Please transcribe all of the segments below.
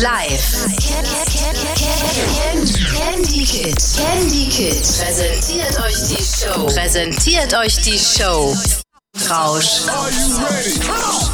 live. Candy Kid. Candy Kid präsentiert euch die Show. Präsentiert euch die Show. Rausch. Are you ready?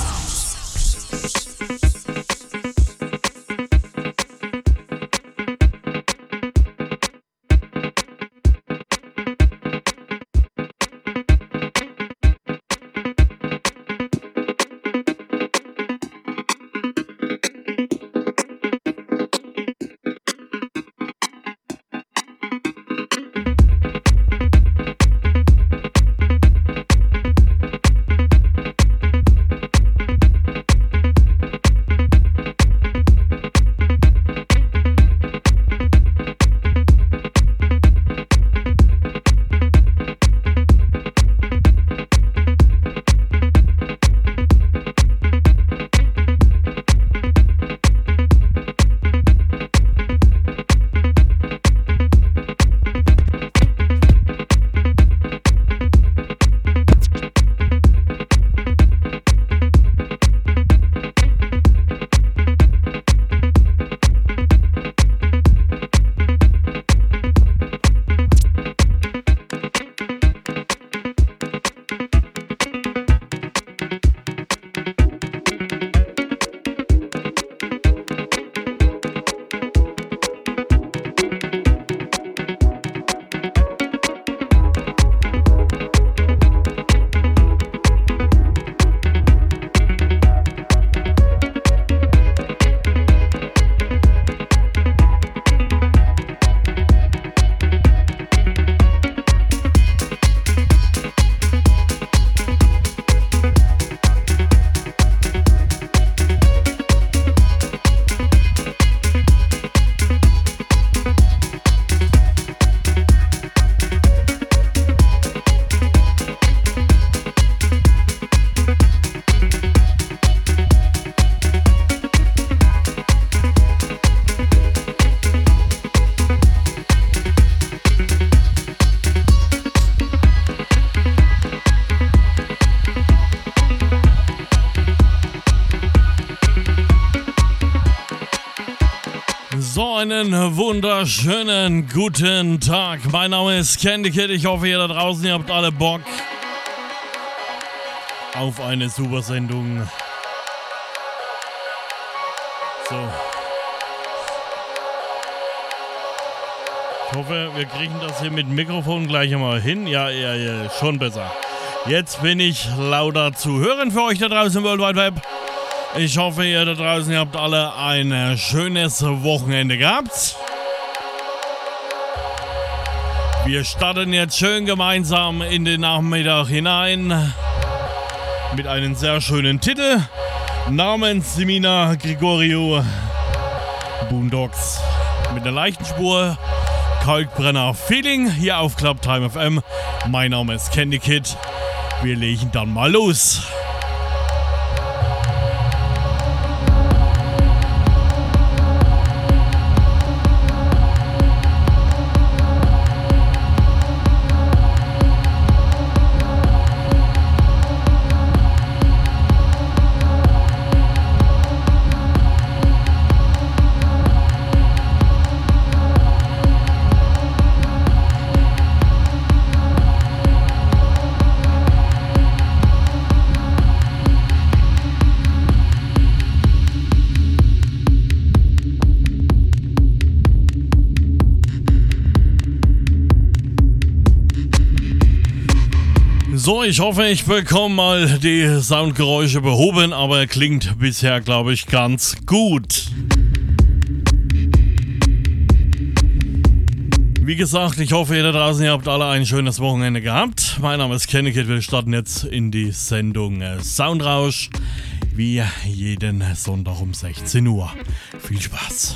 Wunderschönen guten Tag. Mein Name ist Candy Kid. Ich hoffe, ihr da draußen, ihr habt alle Bock auf eine super Sendung. So. Ich hoffe, wir kriegen das hier mit Mikrofon gleich einmal hin. Ja, ja, ja, schon besser. Jetzt bin ich lauter zu hören für euch da draußen im World Wide Web. Ich hoffe, ihr da draußen, ihr habt alle ein schönes Wochenende gehabt. Wir starten jetzt schön gemeinsam in den Nachmittag hinein mit einem sehr schönen Titel namens Semina Gregorio Boondocks mit einer leichten Spur Kalkbrenner Feeling hier auf Club Time FM. Mein Name ist Candy Kid. Wir legen dann mal los. Ich hoffe, ich bekomme mal die Soundgeräusche behoben, aber er klingt bisher, glaube ich, ganz gut. Wie gesagt, ich hoffe, ihr da draußen, ihr habt alle ein schönes Wochenende gehabt. Mein Name ist Kennekit, wir starten jetzt in die Sendung äh, Soundrausch, wie jeden Sonntag um 16 Uhr. Viel Spaß!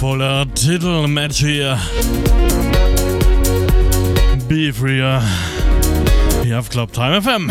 Gefühlvoller Titelmatch hier. Be Freer. Hier auf Club Time FM.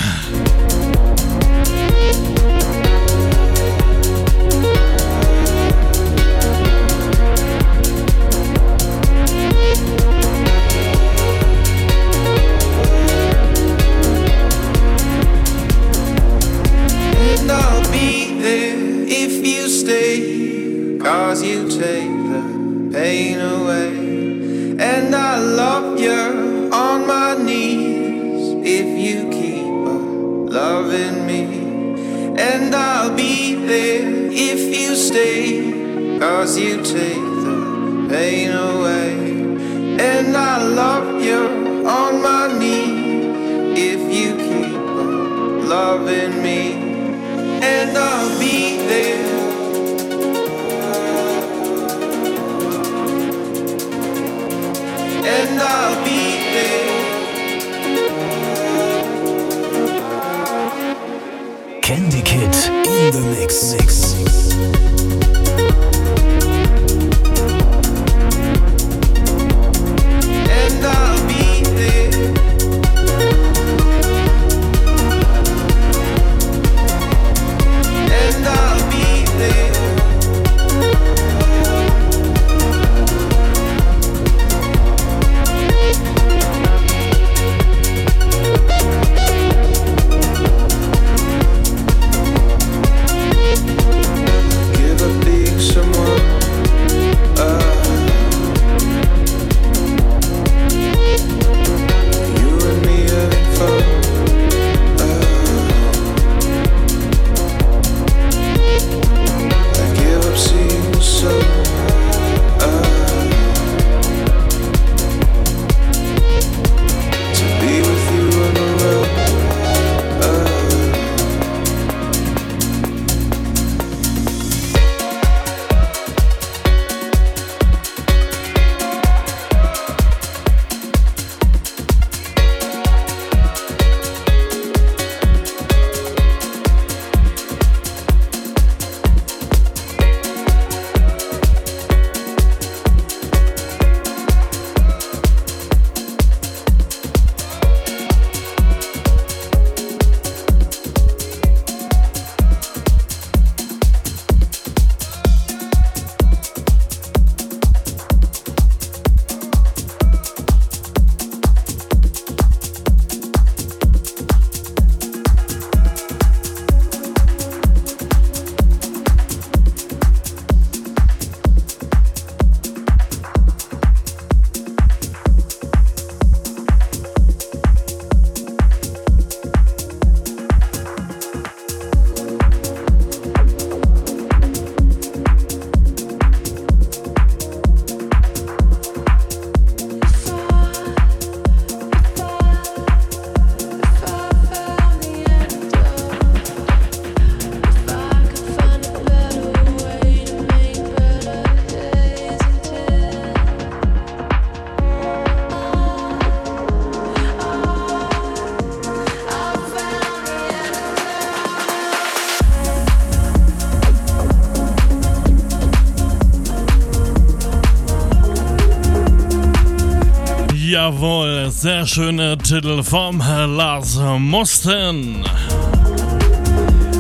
Sehr schöner Titel vom Lars Mosten.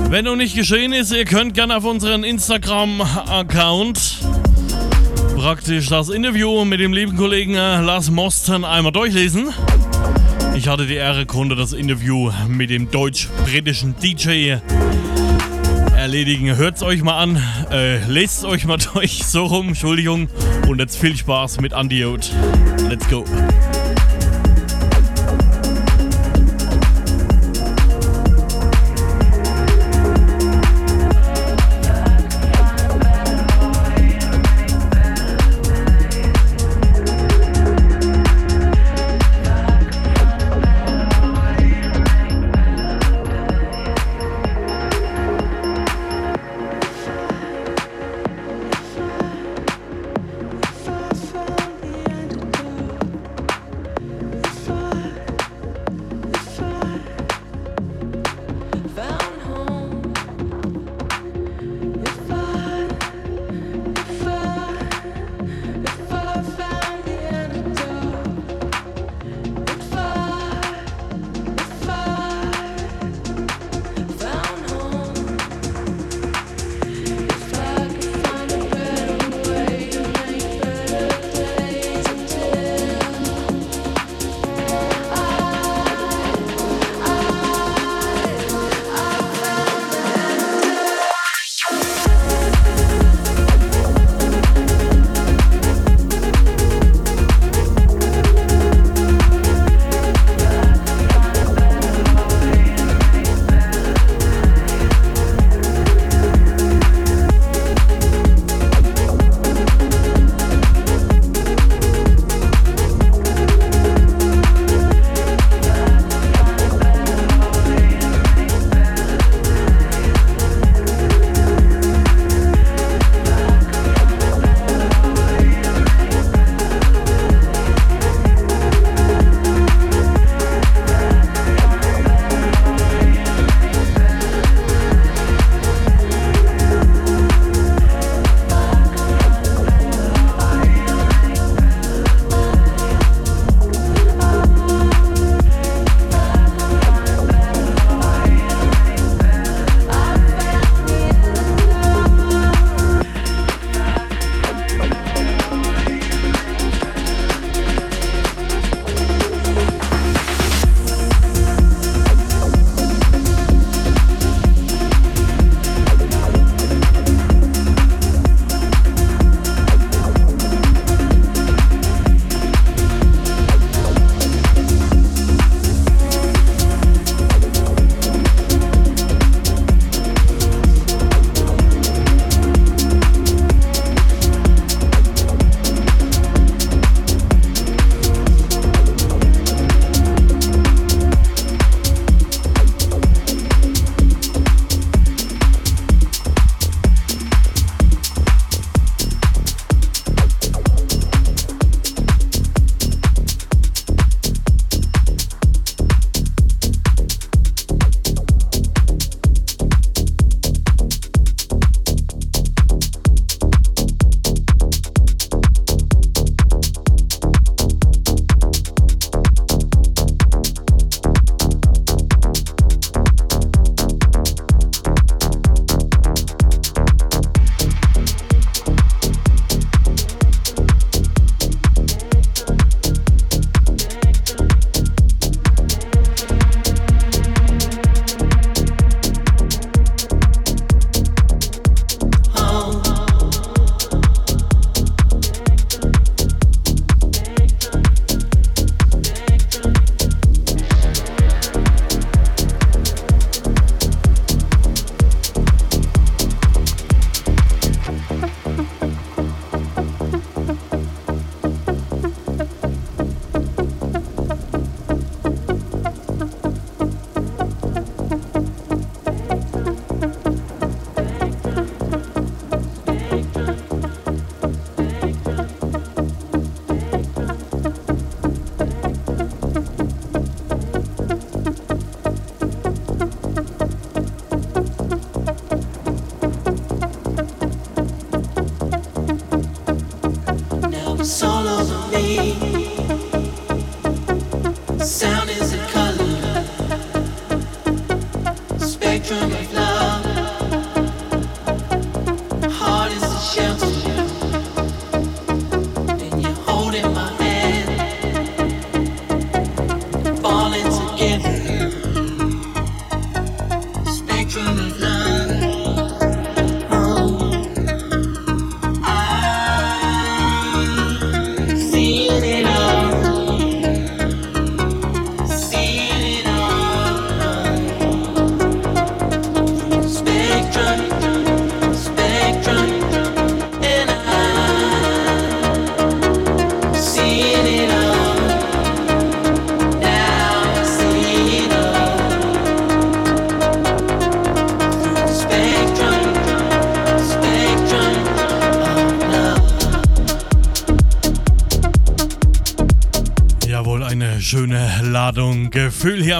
Wenn noch nicht geschehen ist, ihr könnt gerne auf unseren Instagram-Account praktisch das Interview mit dem lieben Kollegen Lars Mosten einmal durchlesen. Ich hatte die Ehre, konnte das Interview mit dem deutsch-britischen DJ erledigen. Hört es euch mal an, äh, lest es euch mal durch, so rum, Entschuldigung. Und jetzt viel Spaß mit Andiode. Let's go.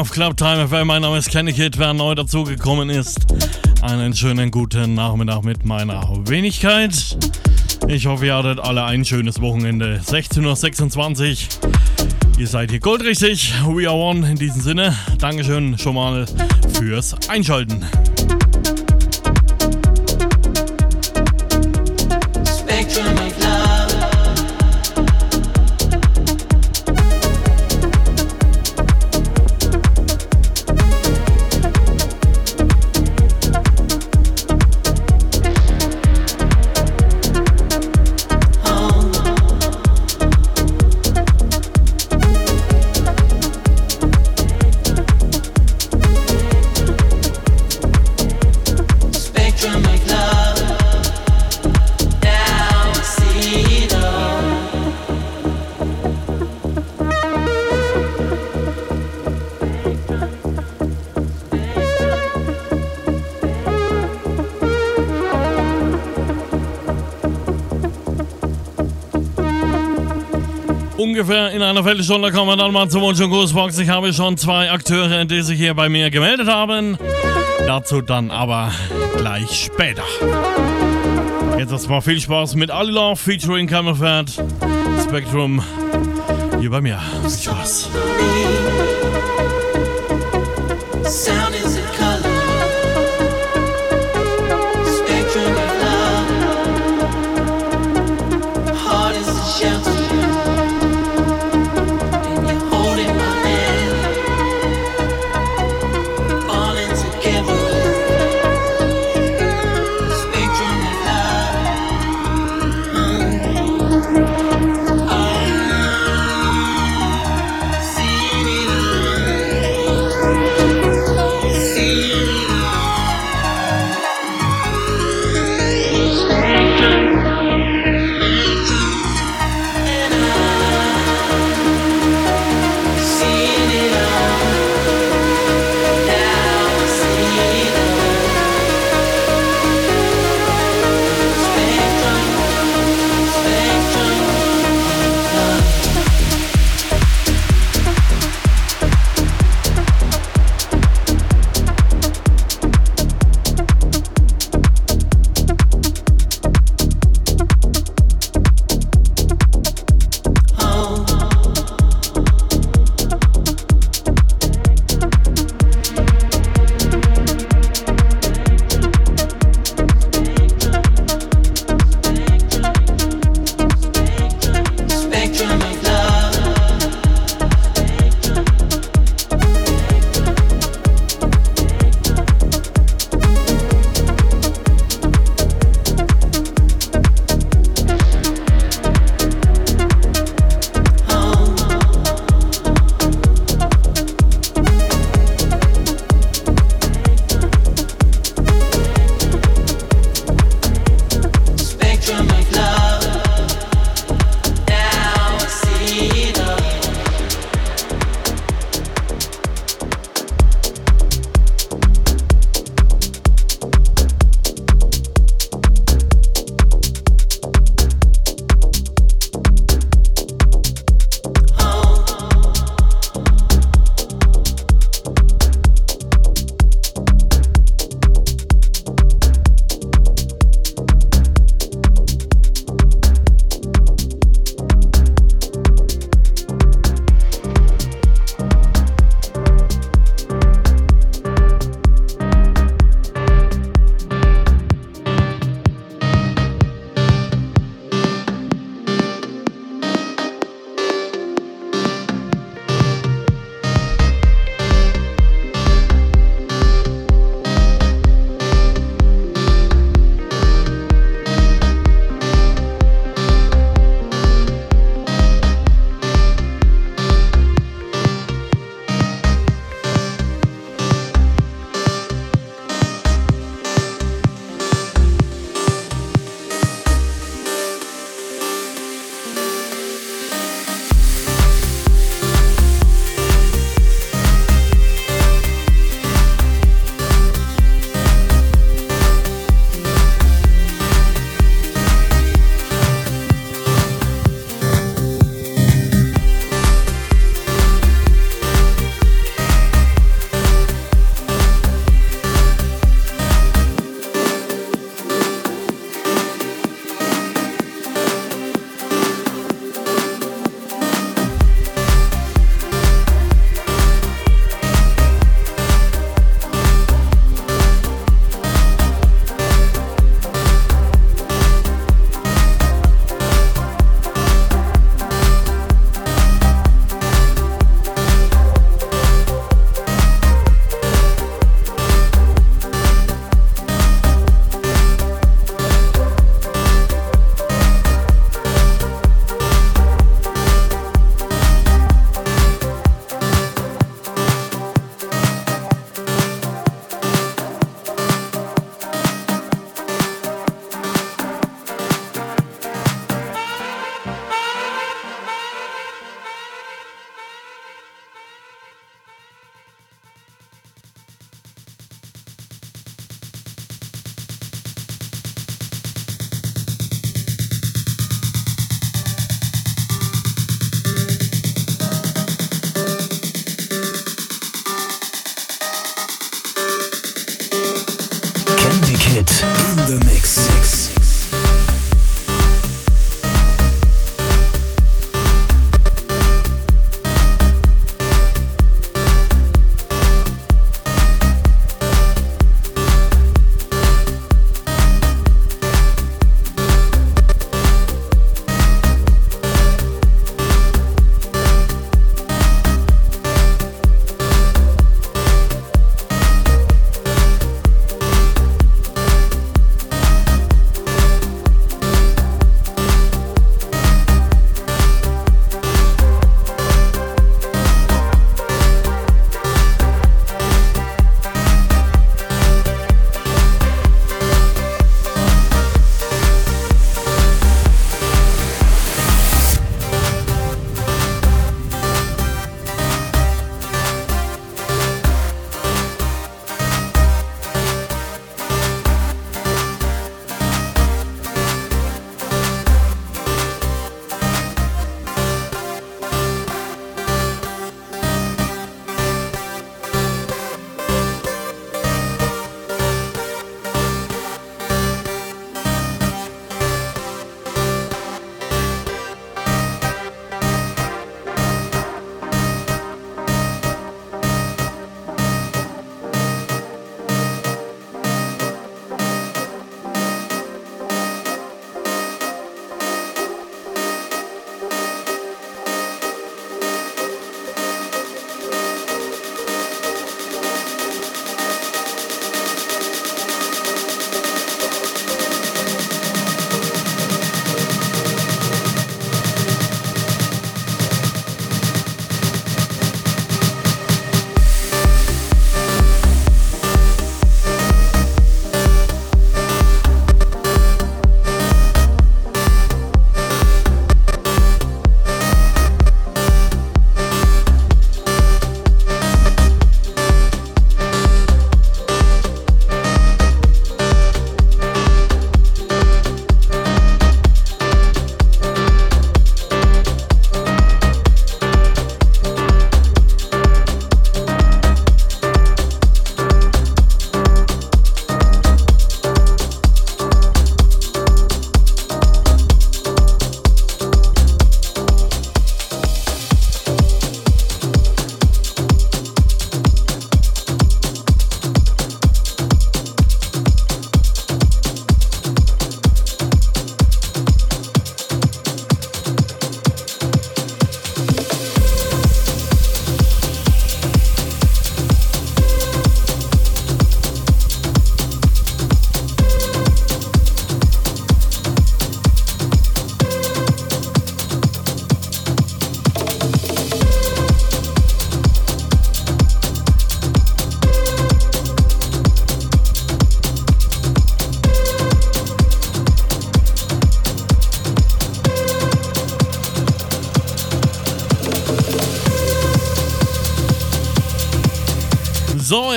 Auf Club Time FM. Mein Name ist Kenny Kid, wer neu dazugekommen ist. Einen schönen guten Nachmittag mit meiner Wenigkeit. Ich hoffe, ihr hattet alle ein schönes Wochenende. 16.26 Uhr. Ihr seid hier goldrichtig. We are one in diesem Sinne. Dankeschön schon mal fürs Einschalten. Ungefähr in einer Viertelstunde kommen wir dann mal zum Wunsch und Grußbox. Ich habe schon zwei Akteure, die sich hier bei mir gemeldet haben. Dazu dann aber gleich später. Jetzt erstmal viel Spaß mit Ali Love featuring Camelphat Spectrum hier bei mir. Viel Spaß.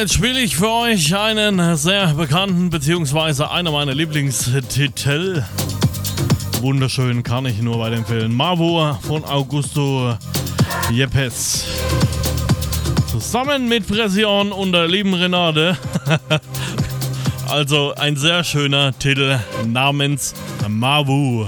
Jetzt spiele ich für euch einen sehr bekannten, beziehungsweise einer meiner Lieblingstitel. Wunderschön kann ich nur weiterempfehlen. Mavo von Augusto Yepes. Zusammen mit Pression und der lieben Renate. also ein sehr schöner Titel namens Mavu.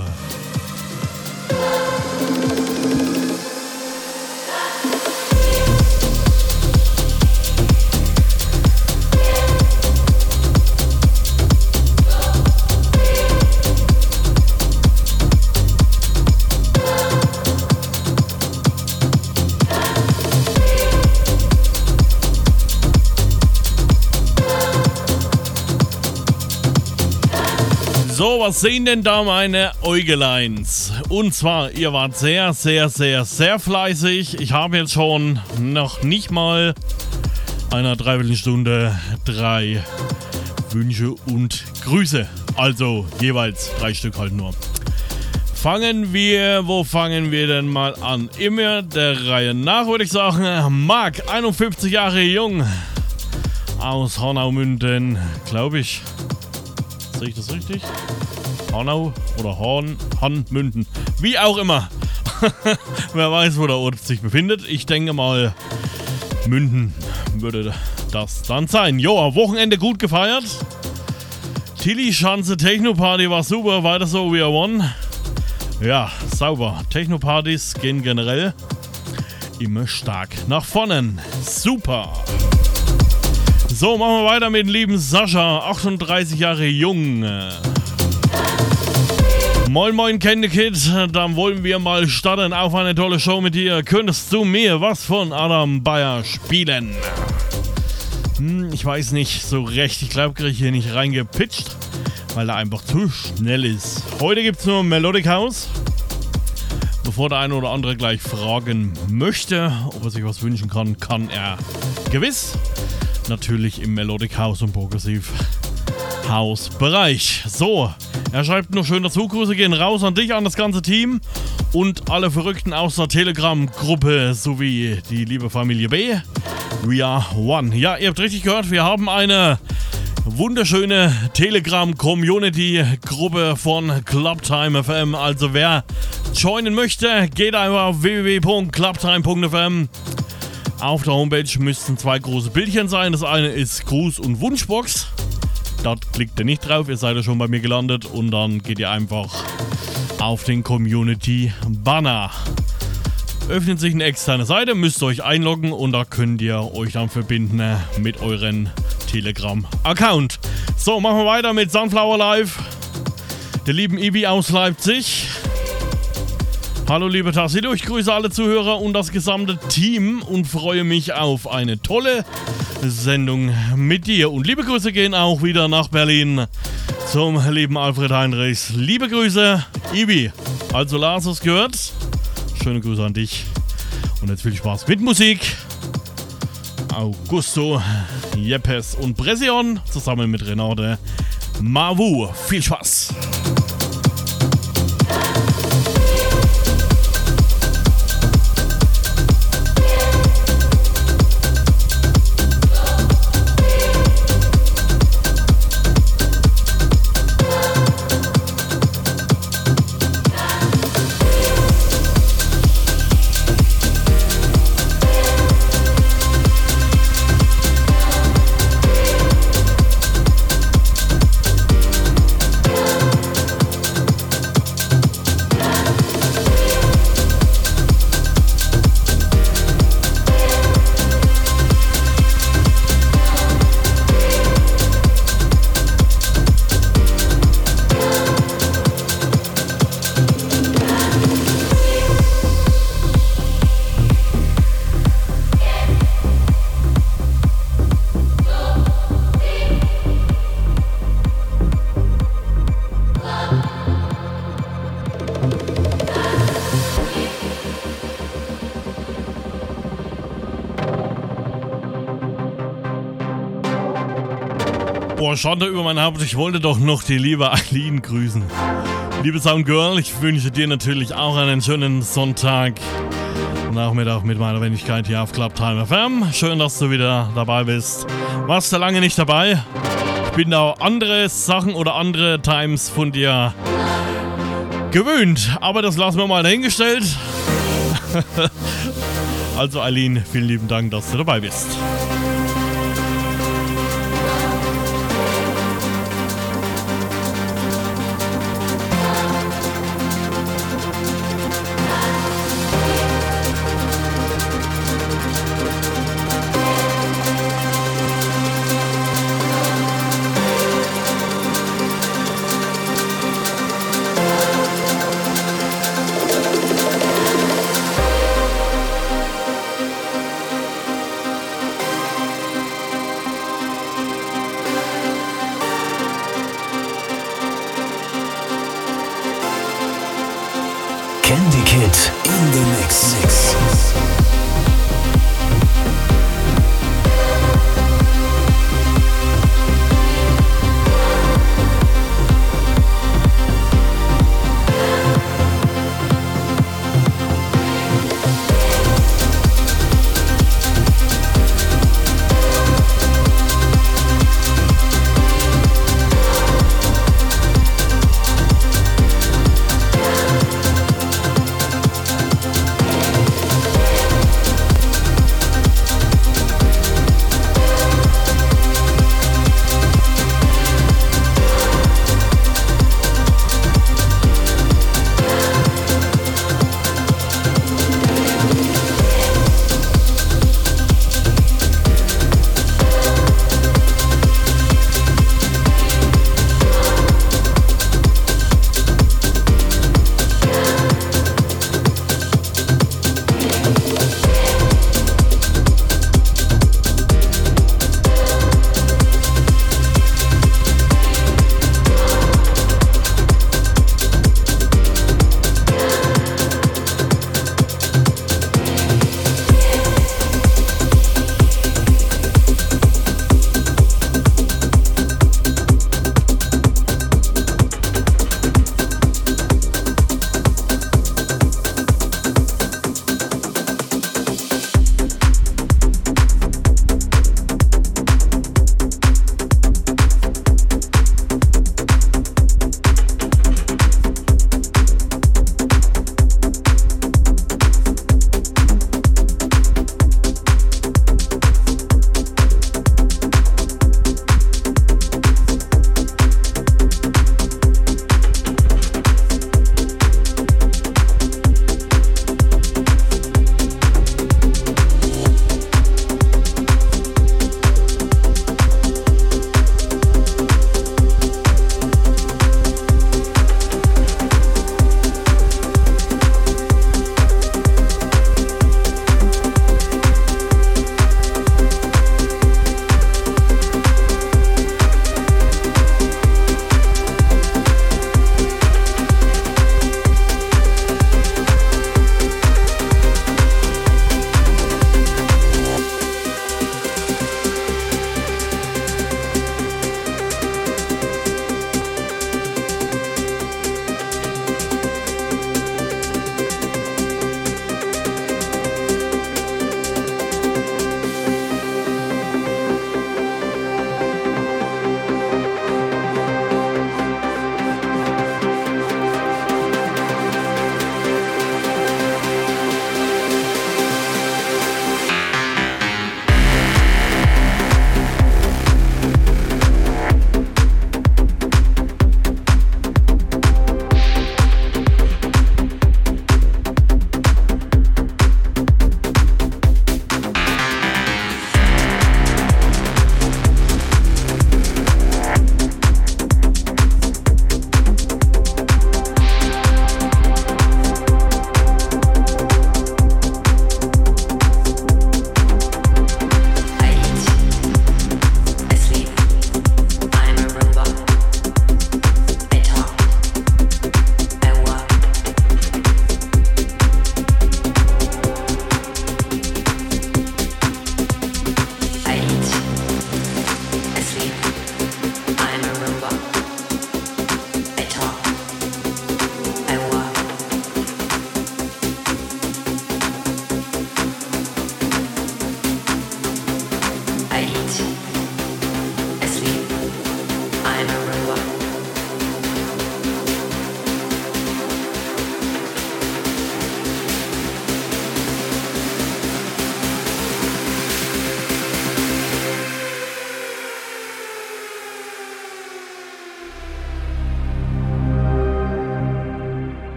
Sehen denn da meine Äugeleins? Und zwar, ihr wart sehr, sehr, sehr, sehr fleißig. Ich habe jetzt schon noch nicht mal einer Dreiviertelstunde drei Wünsche und Grüße. Also jeweils drei Stück halt nur. Fangen wir, wo fangen wir denn mal an? Immer der Reihe nach würde ich sagen, Marc, 51 Jahre jung, aus Hornaumünden, glaube ich. Sehe ich das richtig? Hanau oder Horn, Hanmünden. Wie auch immer. Wer weiß, wo der Ort sich befindet. Ich denke mal, Münden würde das dann sein. Jo, Wochenende gut gefeiert. Tilly Schanze Techno-Party war super, weiter so wie er one. Ja, sauber. Techno-Partys gehen generell immer stark nach vorne. Super. So, machen wir weiter mit dem lieben Sascha, 38 Jahre jung. Moin Moin Candy Kid, dann wollen wir mal starten auf eine tolle Show mit dir. Könntest du mir was von Adam Bayer spielen? Hm, ich weiß nicht so recht, ich glaube, kriege ich hier nicht reingepitcht, weil er einfach zu schnell ist. Heute gibt es nur Melodic House. Bevor der eine oder andere gleich fragen möchte, ob er sich was wünschen kann, kann er gewiss. Natürlich im Melodic House und Progressive House Bereich. So, er schreibt noch schön dazu, Grüße gehen raus an dich, an das ganze Team und alle Verrückten aus der Telegram-Gruppe sowie die liebe Familie B. We are one. Ja, ihr habt richtig gehört, wir haben eine wunderschöne Telegram-Community-Gruppe von Clubtime FM. Also wer joinen möchte, geht einfach auf www.clubtime.fm. Auf der Homepage müssten zwei große Bildchen sein. Das eine ist Gruß- und Wunschbox. Dort klickt ihr nicht drauf, ihr seid ja schon bei mir gelandet und dann geht ihr einfach auf den Community Banner. Öffnet sich eine externe Seite, müsst ihr euch einloggen und da könnt ihr euch dann verbinden mit euren Telegram-Account. So, machen wir weiter mit Sunflower Live. Der lieben Ibi aus Leipzig. Hallo liebe Tassilo, ich grüße alle Zuhörer und das gesamte Team und freue mich auf eine tolle Sendung mit dir. Und liebe Grüße gehen auch wieder nach Berlin zum lieben Alfred Heinrichs. Liebe Grüße, Ibi. Also Lars es gehört. Schöne Grüße an dich. Und jetzt viel Spaß mit Musik. Augusto, Jeppes und Bresion zusammen mit Renate Mavu. Viel Spaß! Schande über mein Haupt. Ich wollte doch noch die liebe Eileen grüßen. Liebe Soundgirl, ich wünsche dir natürlich auch einen schönen Sonntag. Nachmittag mit meiner Wenigkeit hier auf Club Time FM. Schön, dass du wieder dabei bist. Warst du lange nicht dabei? Ich bin da andere Sachen oder andere Times von dir gewöhnt. Aber das lassen wir mal dahingestellt. also Eileen, vielen lieben Dank, dass du dabei bist.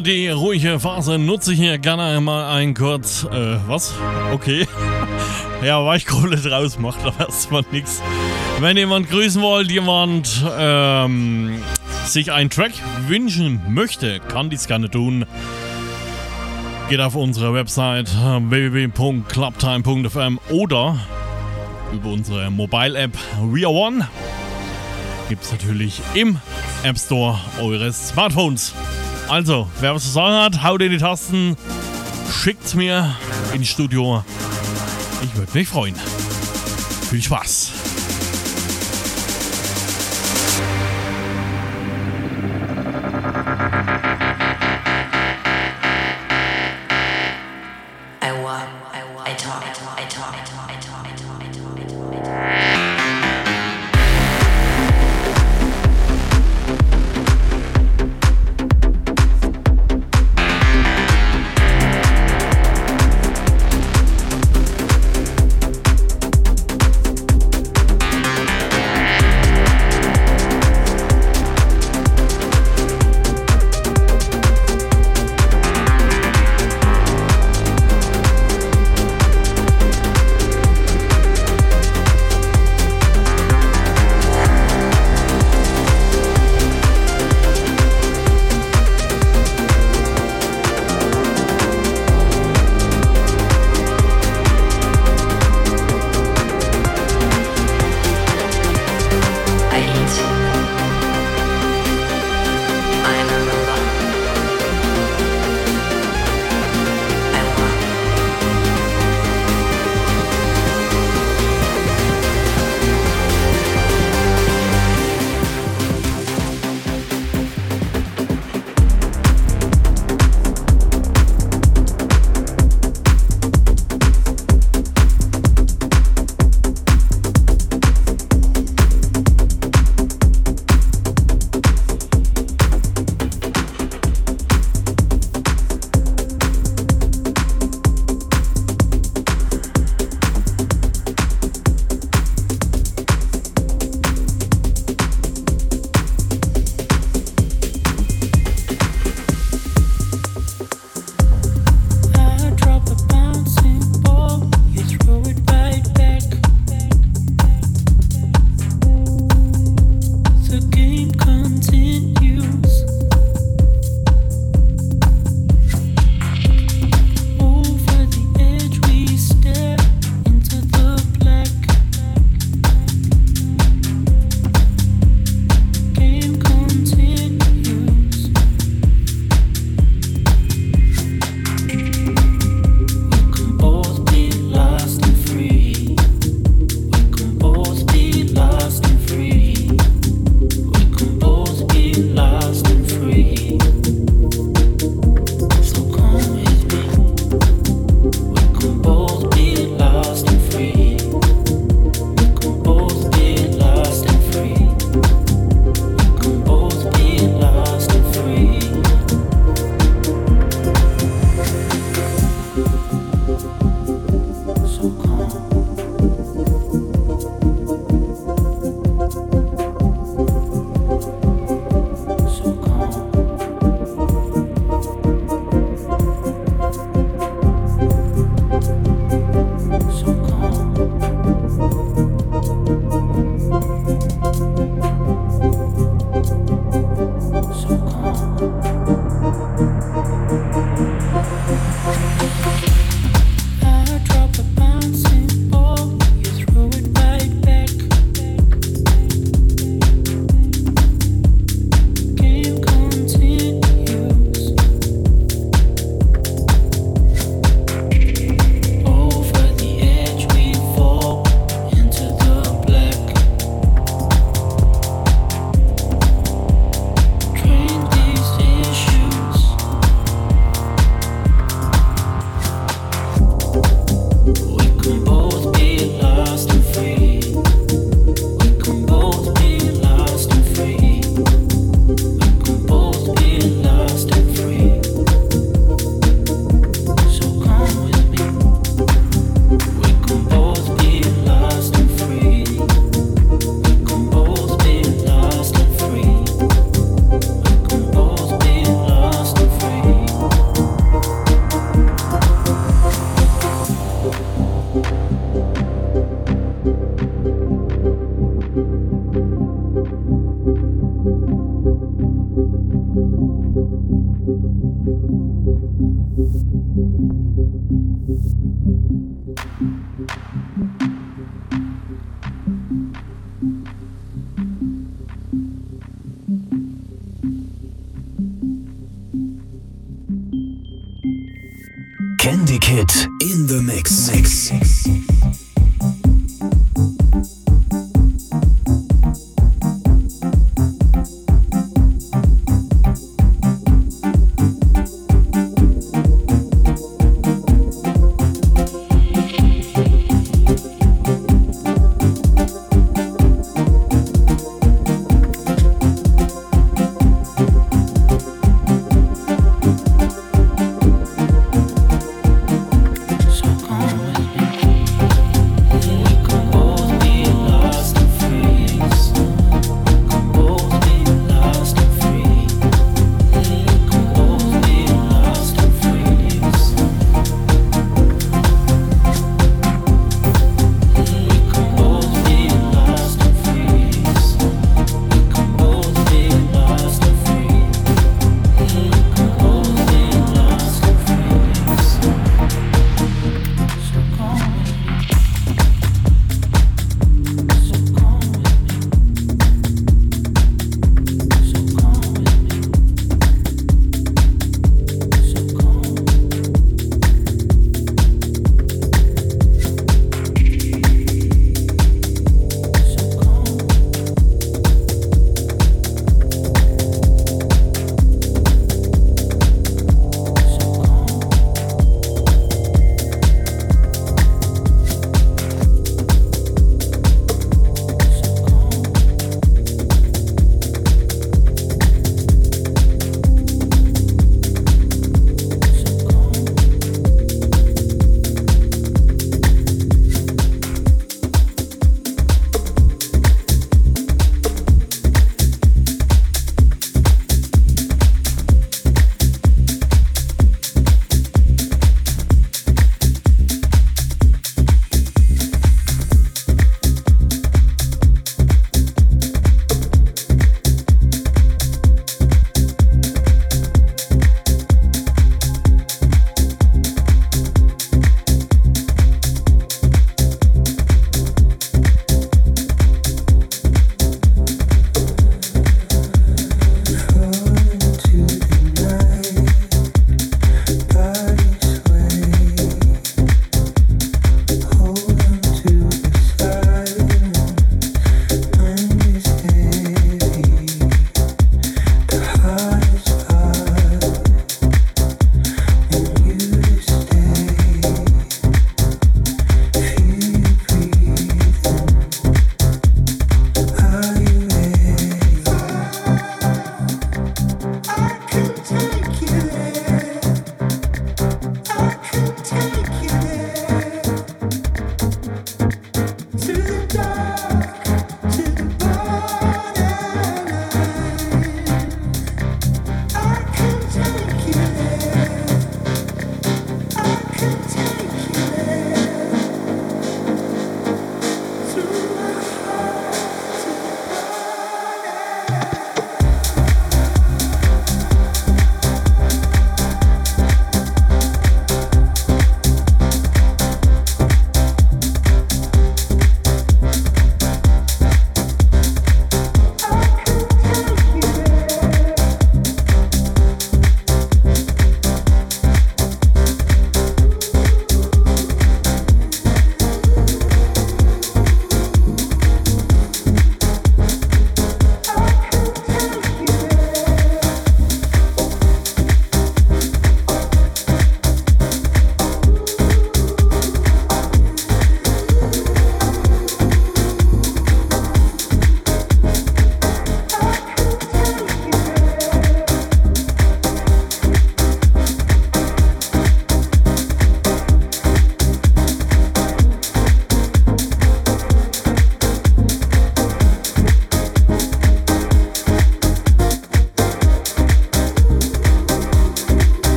die ruhige Phase nutze ich hier gerne einmal ein kurz. Äh, was? Okay ja, war ich komplett raus, macht aber erstmal nichts. Wenn jemand grüßen wollt, jemand ähm, sich einen Track wünschen möchte, kann dies gerne tun. Geht auf unsere Website www.clubtime.fm oder über unsere Mobile-App We Are One. Gibt es natürlich im App Store eures Smartphones. Also, wer was zu sagen hat, haut in die Tasten, schickt's mir ins Studio. Ich würde mich freuen. Viel Spaß!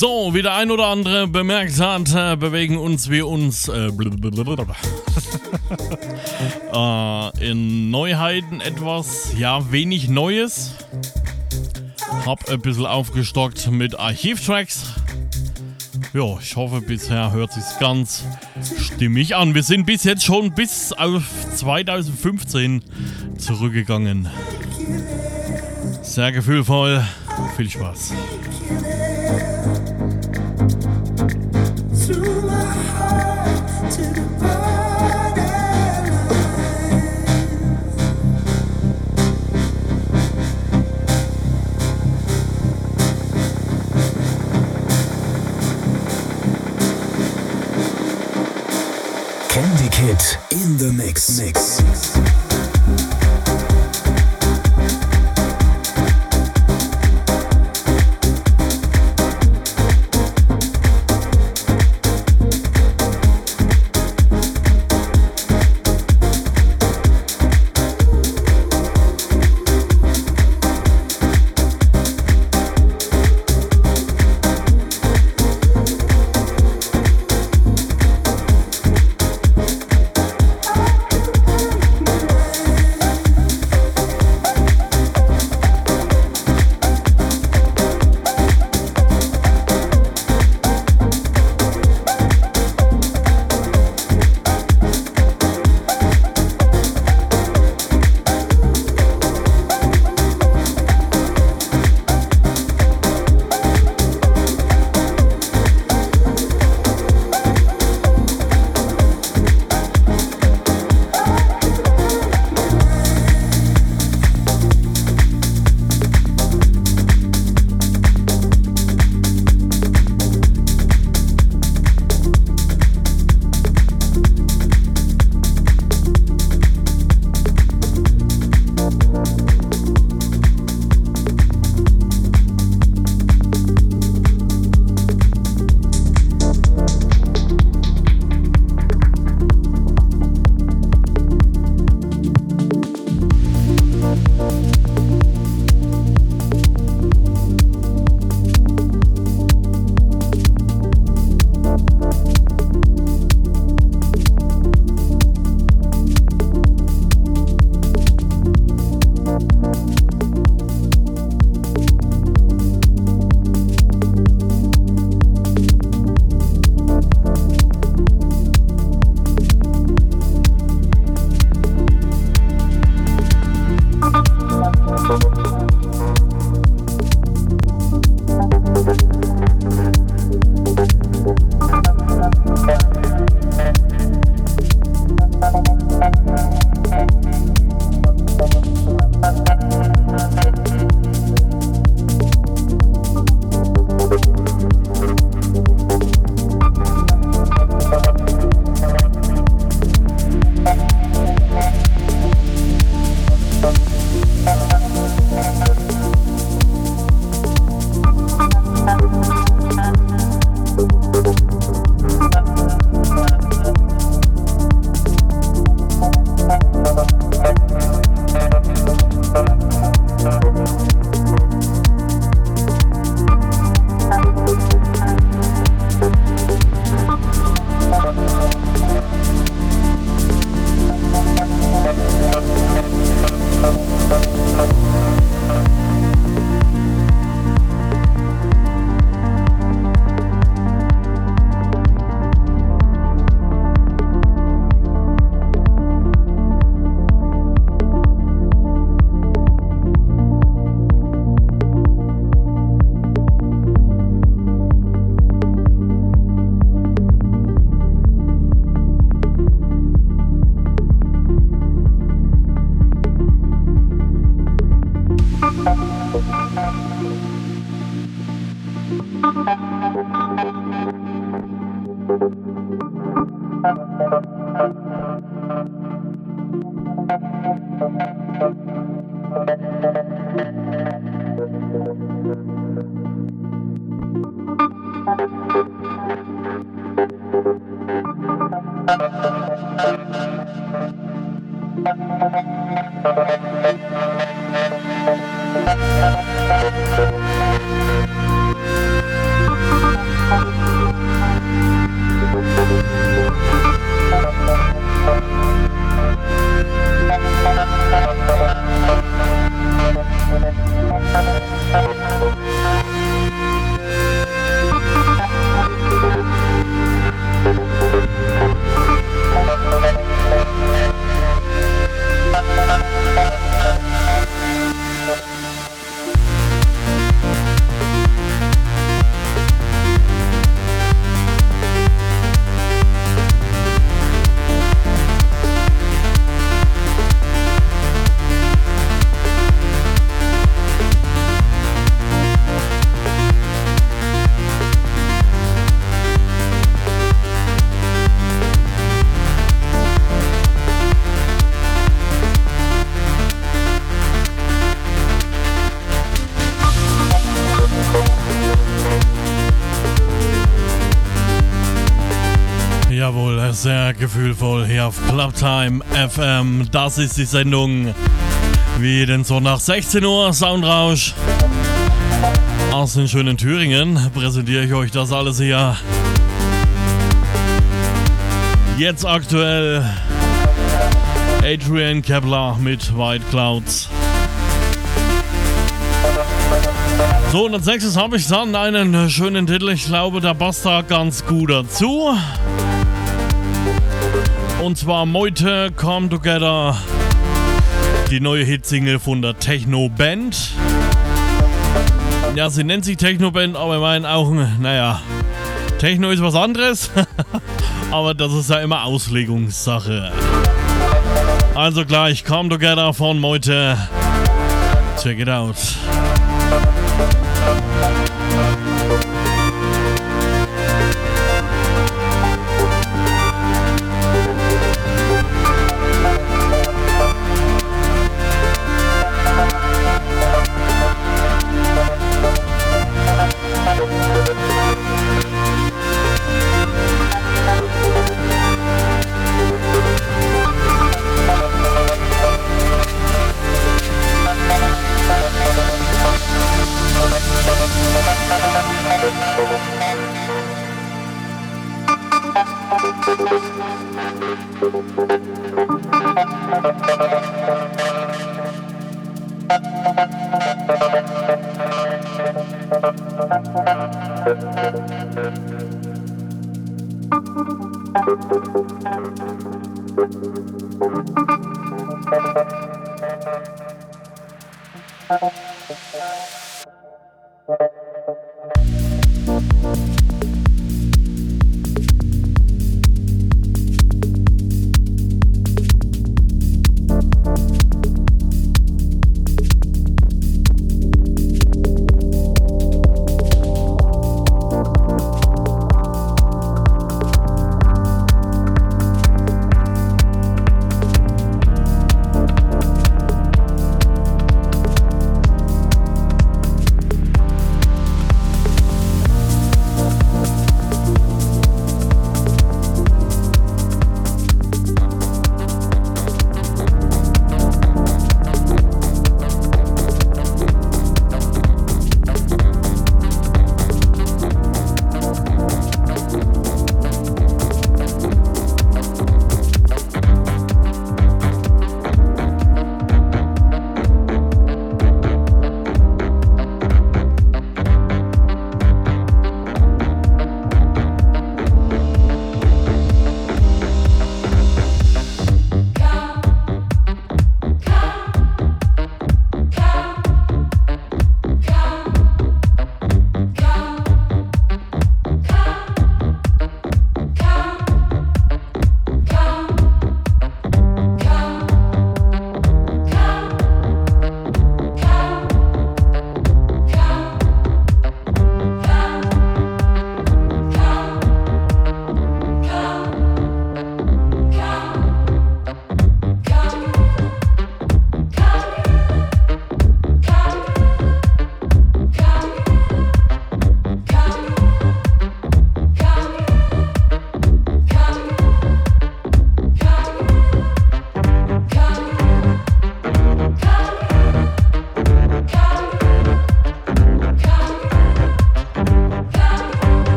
So, wie der ein oder andere bemerkt hat, äh, bewegen uns wir uns äh, äh, in Neuheiten etwas, ja, wenig Neues. Hab ein bisschen aufgestockt mit Archivtracks. Ja, ich hoffe, bisher hört sich's ganz stimmig an. Wir sind bis jetzt schon bis auf 2015 zurückgegangen. Sehr gefühlvoll. Viel Spaß. Kid in the mix. mix. Gefühlvoll hier auf Clubtime FM. Das ist die Sendung. Wie jeden Sonntag 16 Uhr Soundrausch. Aus den schönen Thüringen präsentiere ich euch das alles hier. Jetzt aktuell Adrian Kepler mit White Clouds. So, und als nächstes habe ich dann einen schönen Titel. Ich glaube, der passt da ganz gut dazu. Und zwar Meute Come Together. Die neue Hitsingle von der Techno Band. Ja, sie nennt sich Techno Band, aber in meinen Augen, naja, Techno ist was anderes. aber das ist ja immer Auslegungssache. Also gleich Come Together von Meute. Check it out.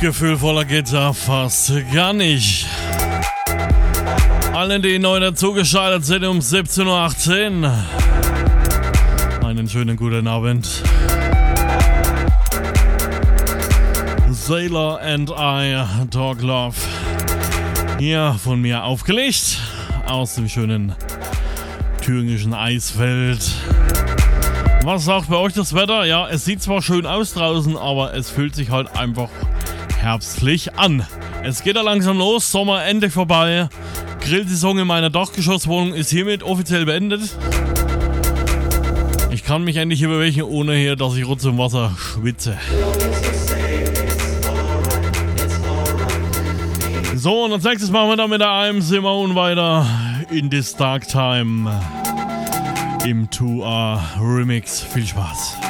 Gefühlvoller geht's ja fast gar nicht. Allen, die neu dazugeschaltet sind um 17.18 Uhr. Einen schönen guten Abend. Sailor and I Talk Love. Hier von mir aufgelegt aus dem schönen thüringischen Eisfeld. Was sagt bei euch das Wetter? Ja, es sieht zwar schön aus draußen, aber es fühlt sich halt einfach herbstlich an. Es geht ja langsam los, Sommer endlich vorbei. Grillsaison in meiner Dachgeschosswohnung ist hiermit offiziell beendet. Ich kann mich endlich überwältigen, ohne hier, dass ich rutz im Wasser schwitze. So, und als nächstes machen wir dann mit der I'm Simone weiter in this dark time im 2R Remix. Viel Spaß.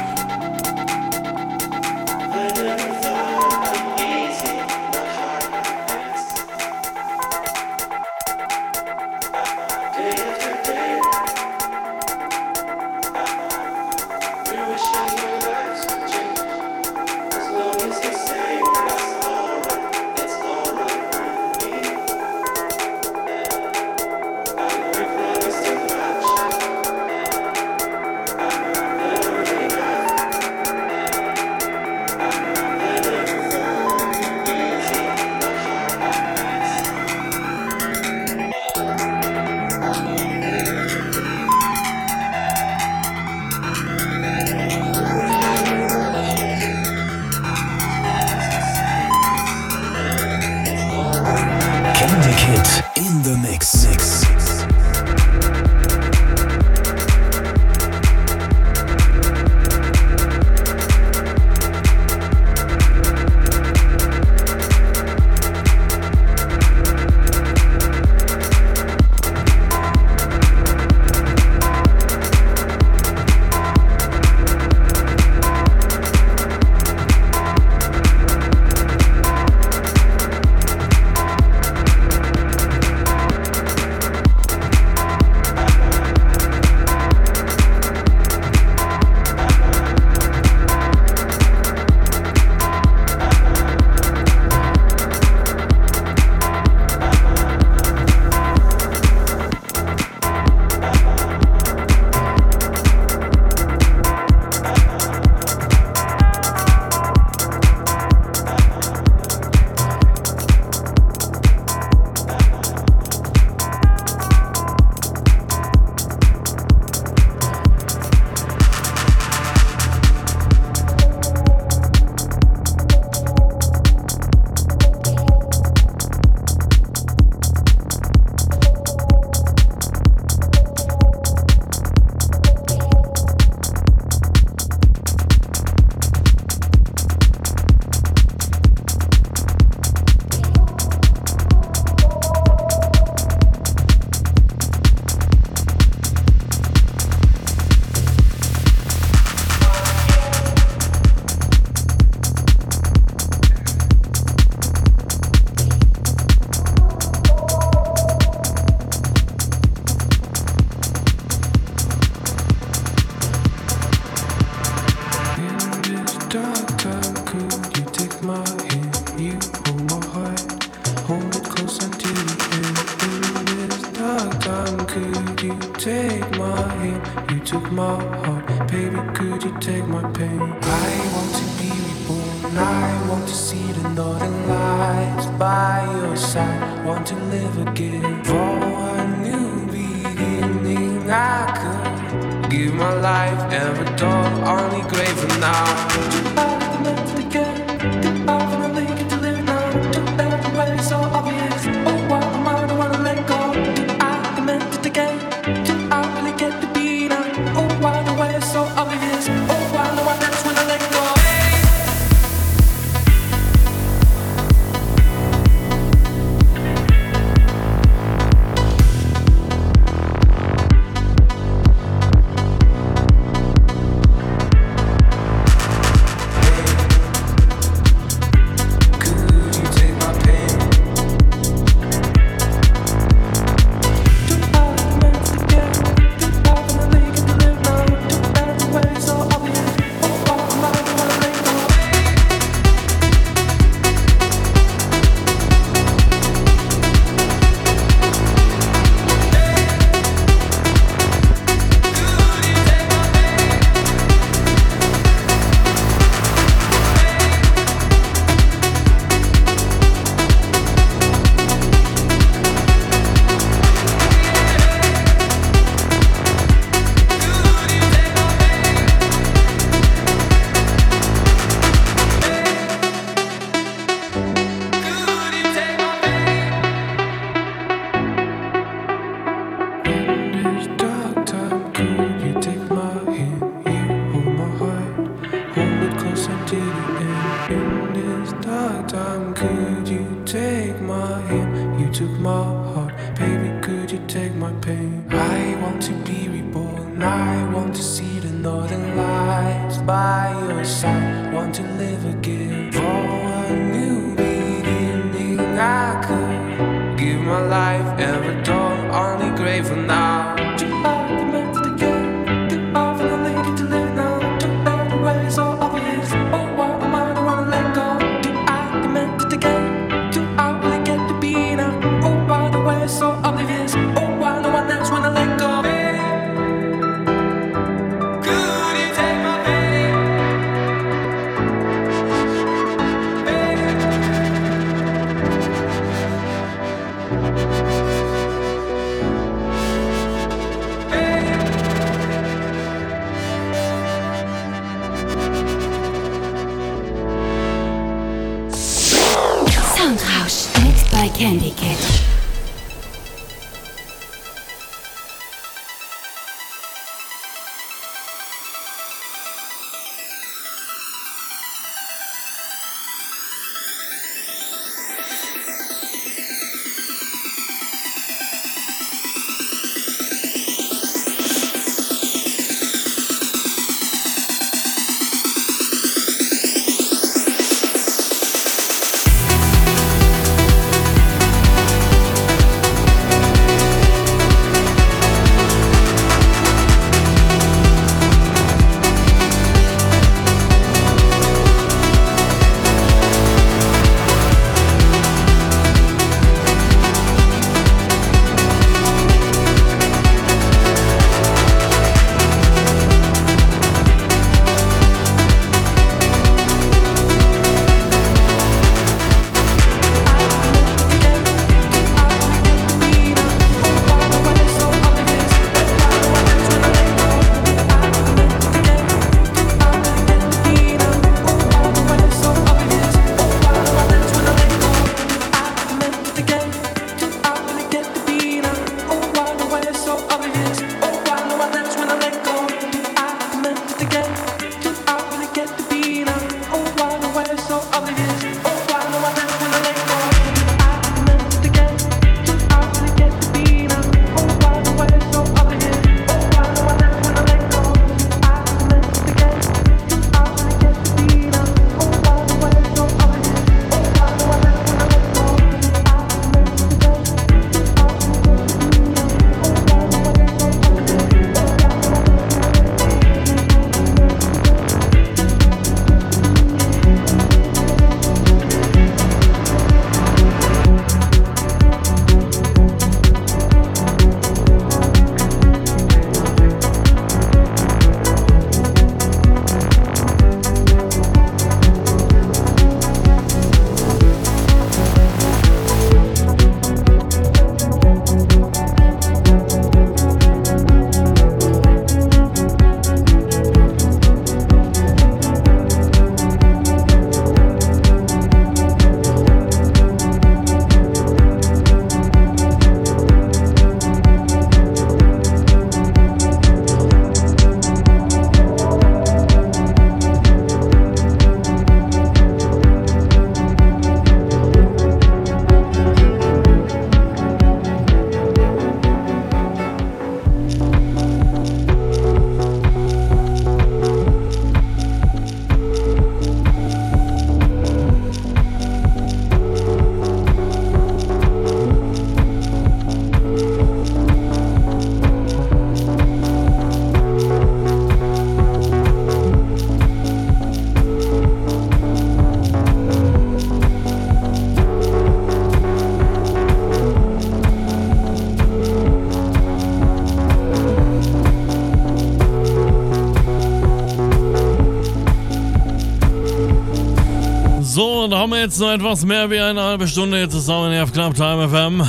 Haben wir jetzt noch etwas mehr wie eine halbe Stunde hier zusammen hier auf Club Time FM.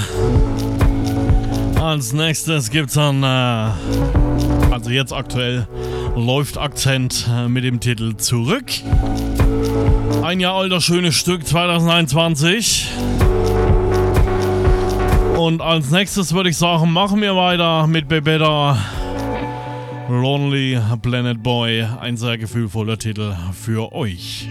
Als nächstes gibt's dann, äh, also jetzt aktuell läuft Akzent äh, mit dem Titel Zurück. Ein Jahr alter schönes Stück 2021. Und als nächstes würde ich sagen, machen wir weiter mit Bebeda. Lonely Planet Boy, ein sehr gefühlvoller Titel für euch.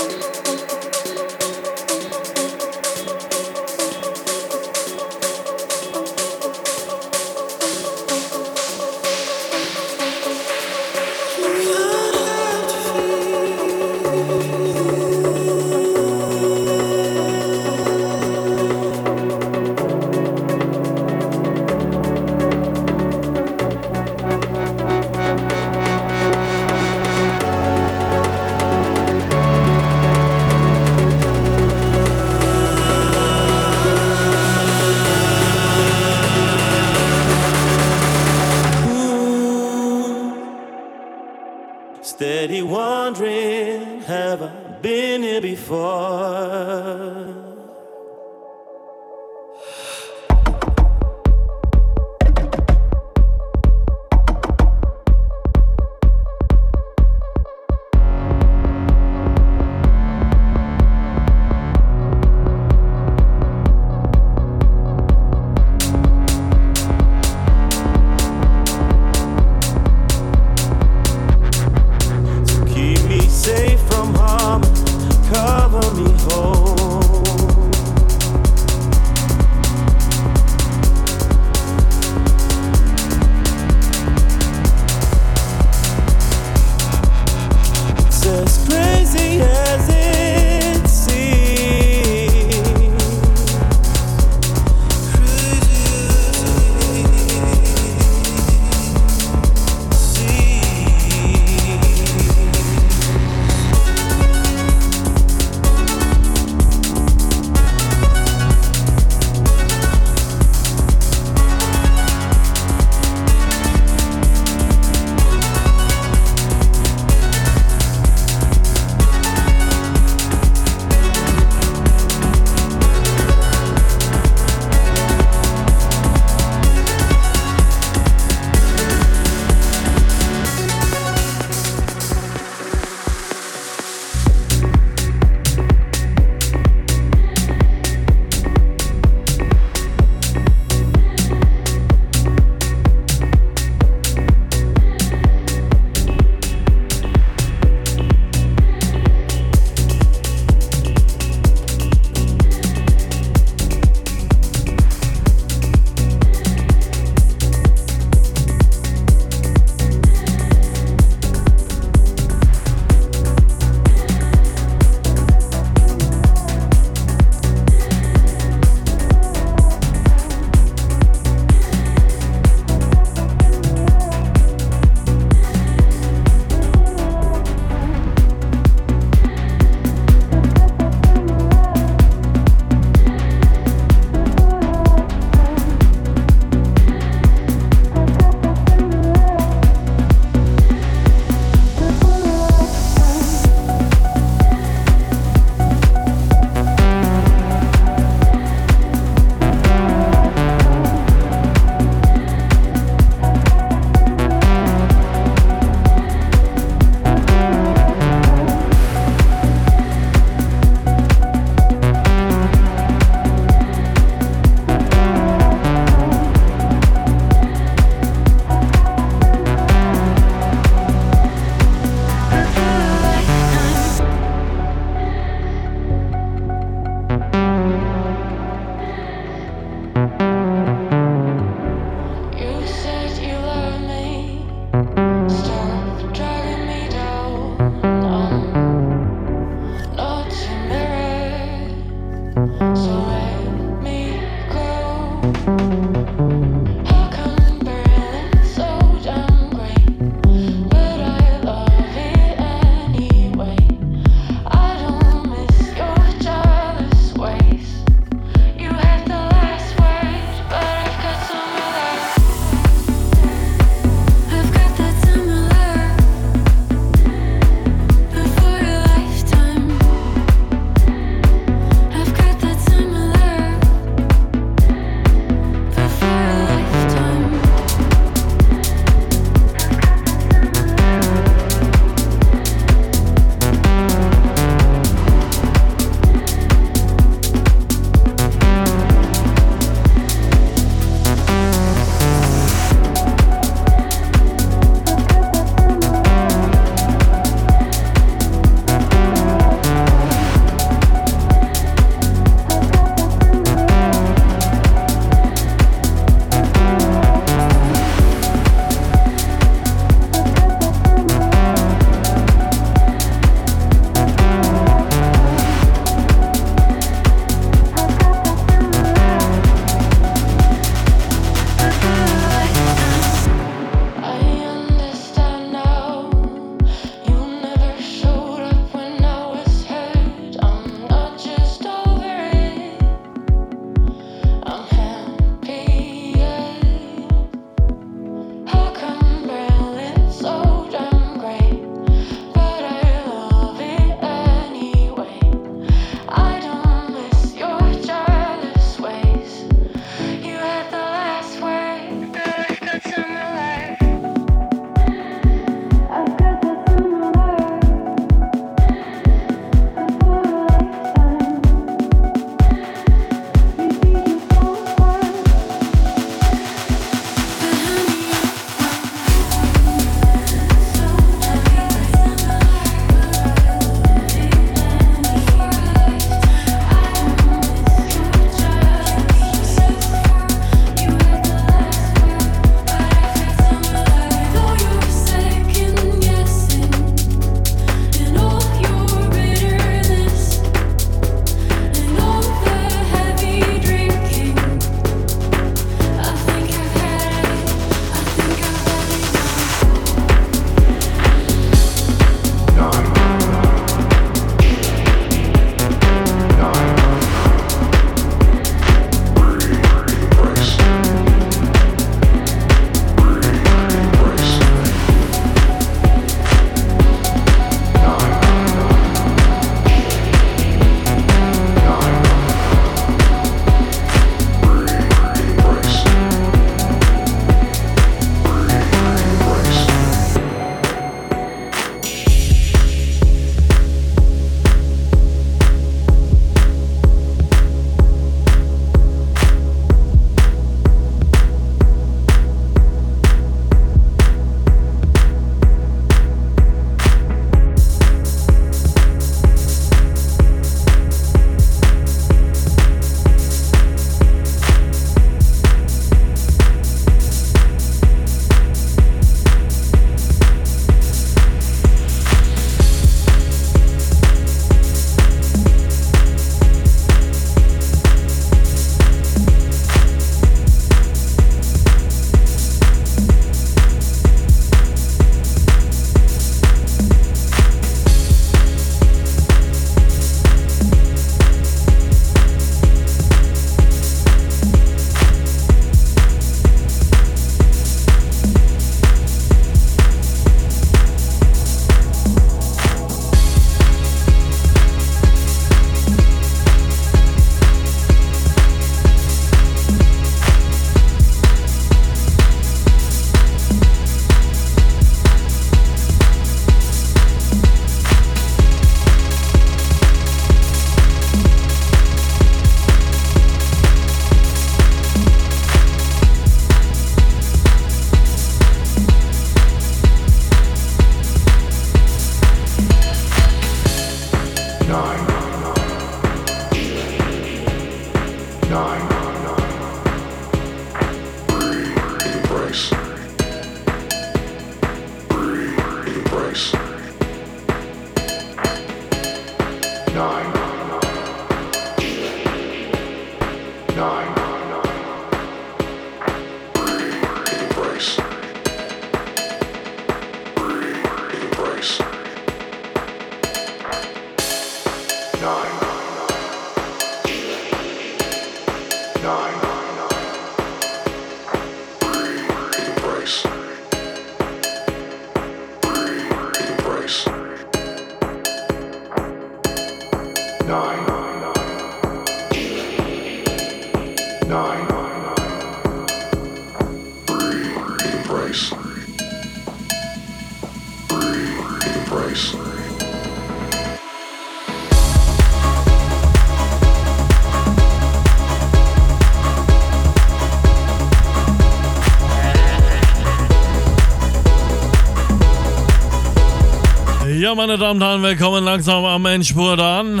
Meine Damen und Herren, willkommen langsam am Endspurt an.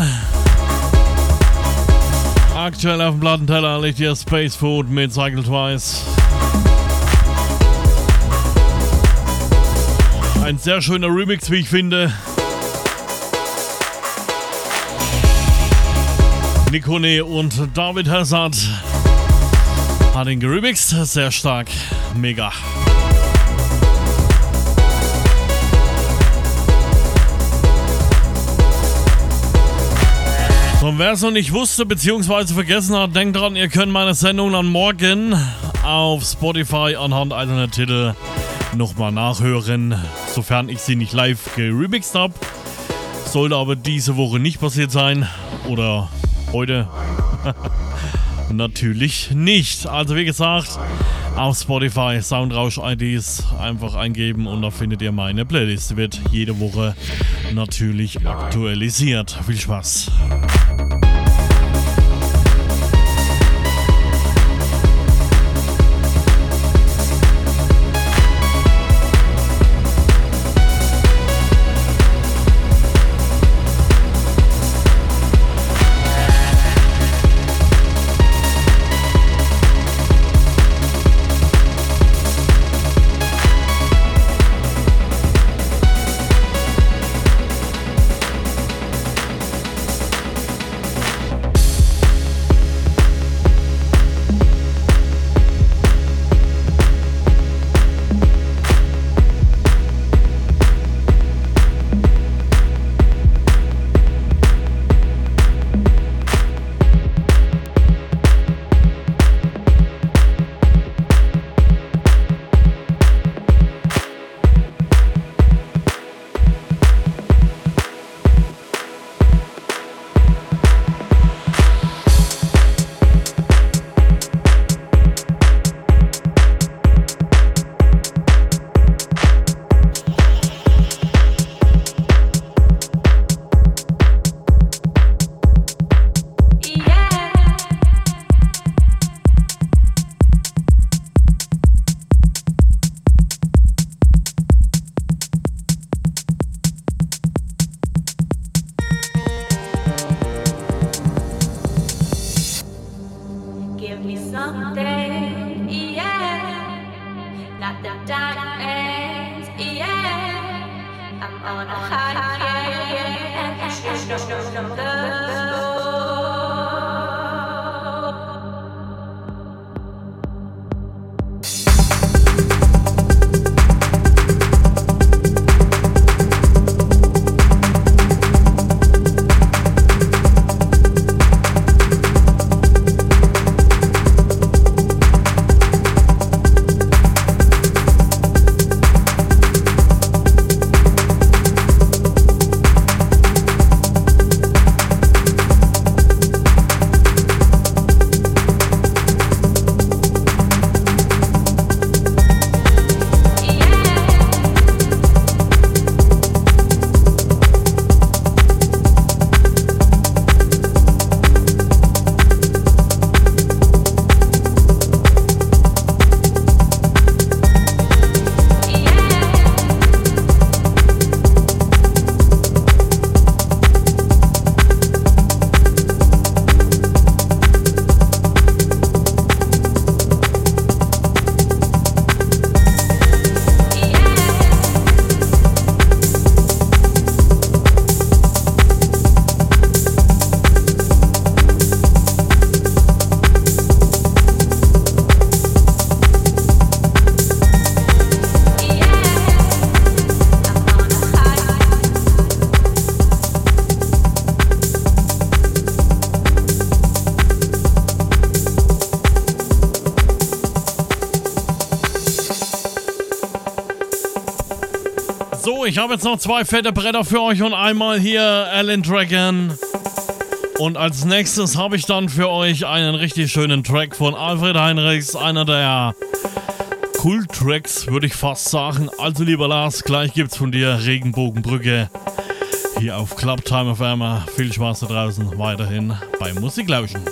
Aktuell auf dem Plattenteller liegt hier Space Food mit Cycle Twice. Ein sehr schöner Remix, wie ich finde. Nikone und David Hazard hat ihn geremixed. Sehr stark. Mega. Und wer es noch nicht wusste bzw. vergessen hat, denkt dran, ihr könnt meine Sendung dann morgen auf Spotify anhand einer Titel nochmal nachhören, sofern ich sie nicht live geremixed habe. Sollte aber diese Woche nicht passiert sein oder heute. Natürlich nicht. Also wie gesagt, auf Spotify Soundrausch IDs einfach eingeben und da findet ihr meine Playlist. Wird jede Woche natürlich aktualisiert. Viel Spaß. Habe jetzt noch zwei fette Bretter für euch und einmal hier Alan Dragon. Und als nächstes habe ich dann für euch einen richtig schönen Track von Alfred Heinrichs, einer der Kult-Tracks, würde ich fast sagen. Also lieber Lars, gleich gibt's von dir Regenbogenbrücke hier auf Club Time of Emma. Viel Spaß da draußen weiterhin beim Musiklauschen.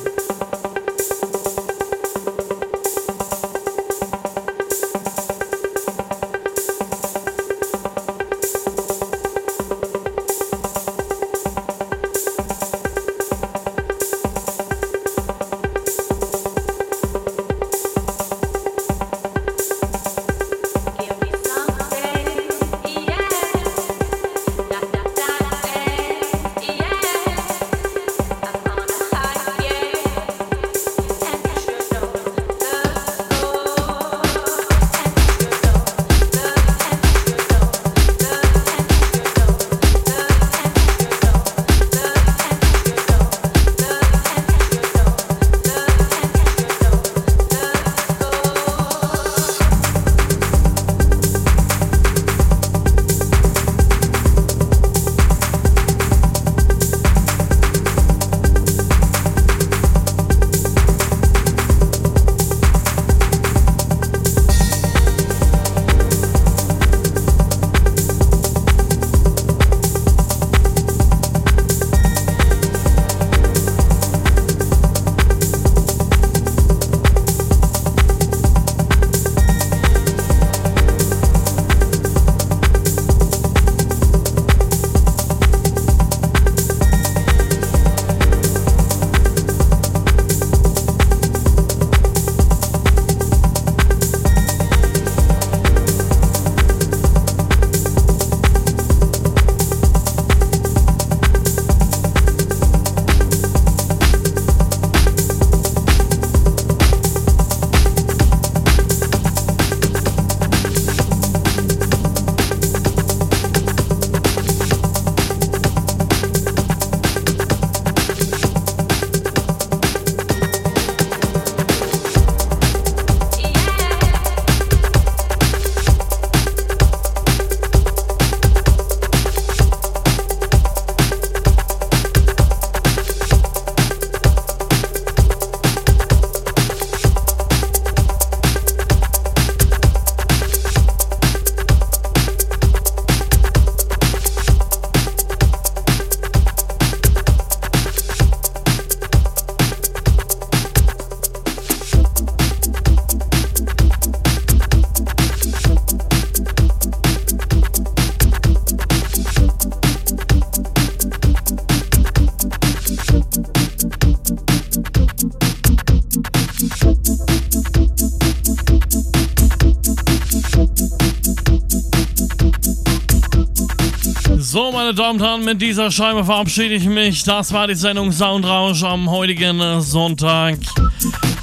Herren, mit dieser Scheibe verabschiede ich mich. Das war die Sendung Soundrausch am heutigen Sonntag.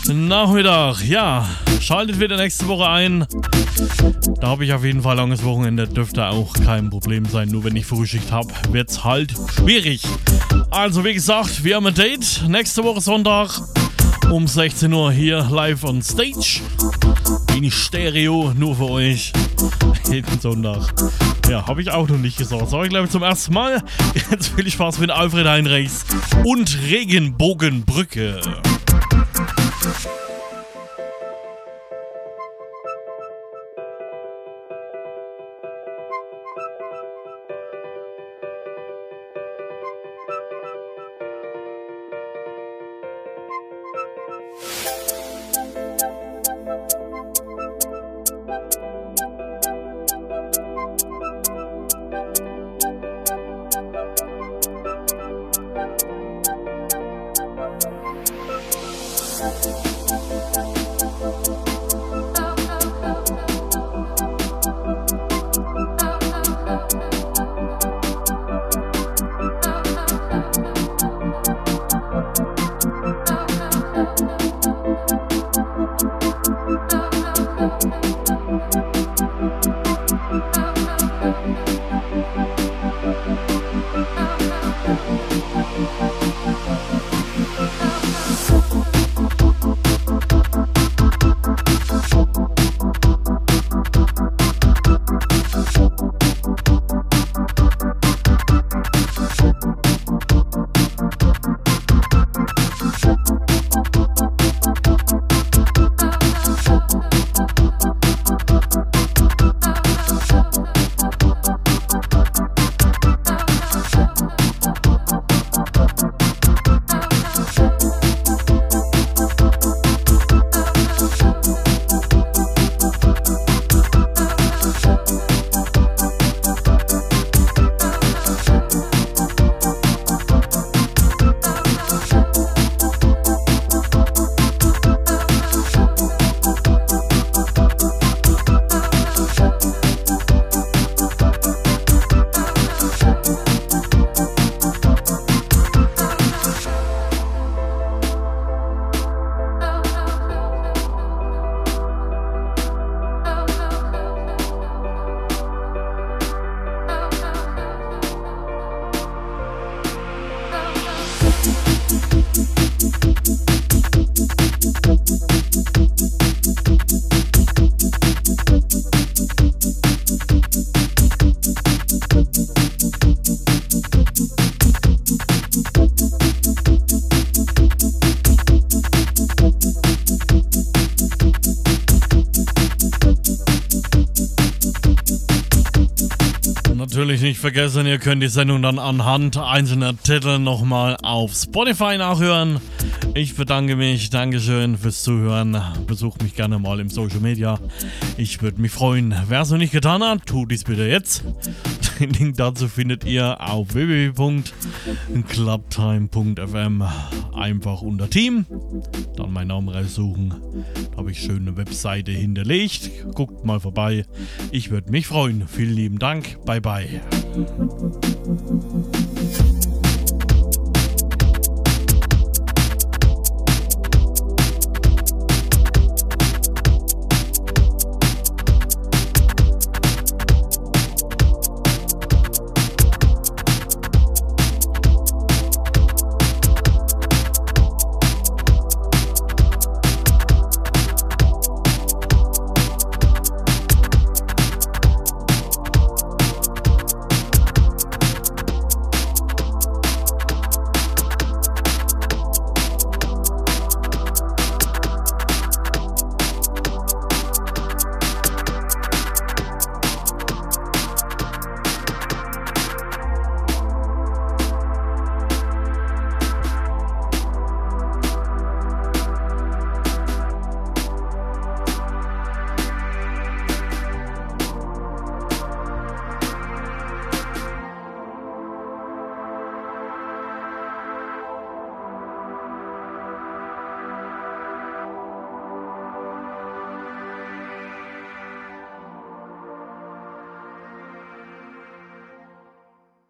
Nachmittag. Ja, schaltet wieder nächste Woche ein. Da habe ich auf jeden Fall langes Wochenende. Dürfte auch kein Problem sein. Nur wenn ich Frühschicht habe, wird es halt schwierig. Also, wie gesagt, wir haben ein Date. Nächste Woche Sonntag um 16 Uhr hier live on stage. Mini Stereo, nur für euch. Jeden Sonntag. Ja, habe ich auch noch nicht gesagt. Sag ich glaube zum ersten Mal. Jetzt viel Spaß mit Alfred Heinrichs und Regenbogenbrücke. Natürlich nicht vergessen, ihr könnt die Sendung dann anhand einzelner Titel nochmal auf Spotify nachhören. Ich bedanke mich, Dankeschön fürs Zuhören. Besucht mich gerne mal im Social Media. Ich würde mich freuen. Wer es noch nicht getan hat, tut dies bitte jetzt. Den Link dazu findet ihr auf www.clubtime.fm. Einfach unter Team. Dann meinen Namen raussuchen. Da habe ich schöne Webseite hinterlegt. Guckt mal vorbei. Ich würde mich freuen. Vielen lieben Dank. Bye bye.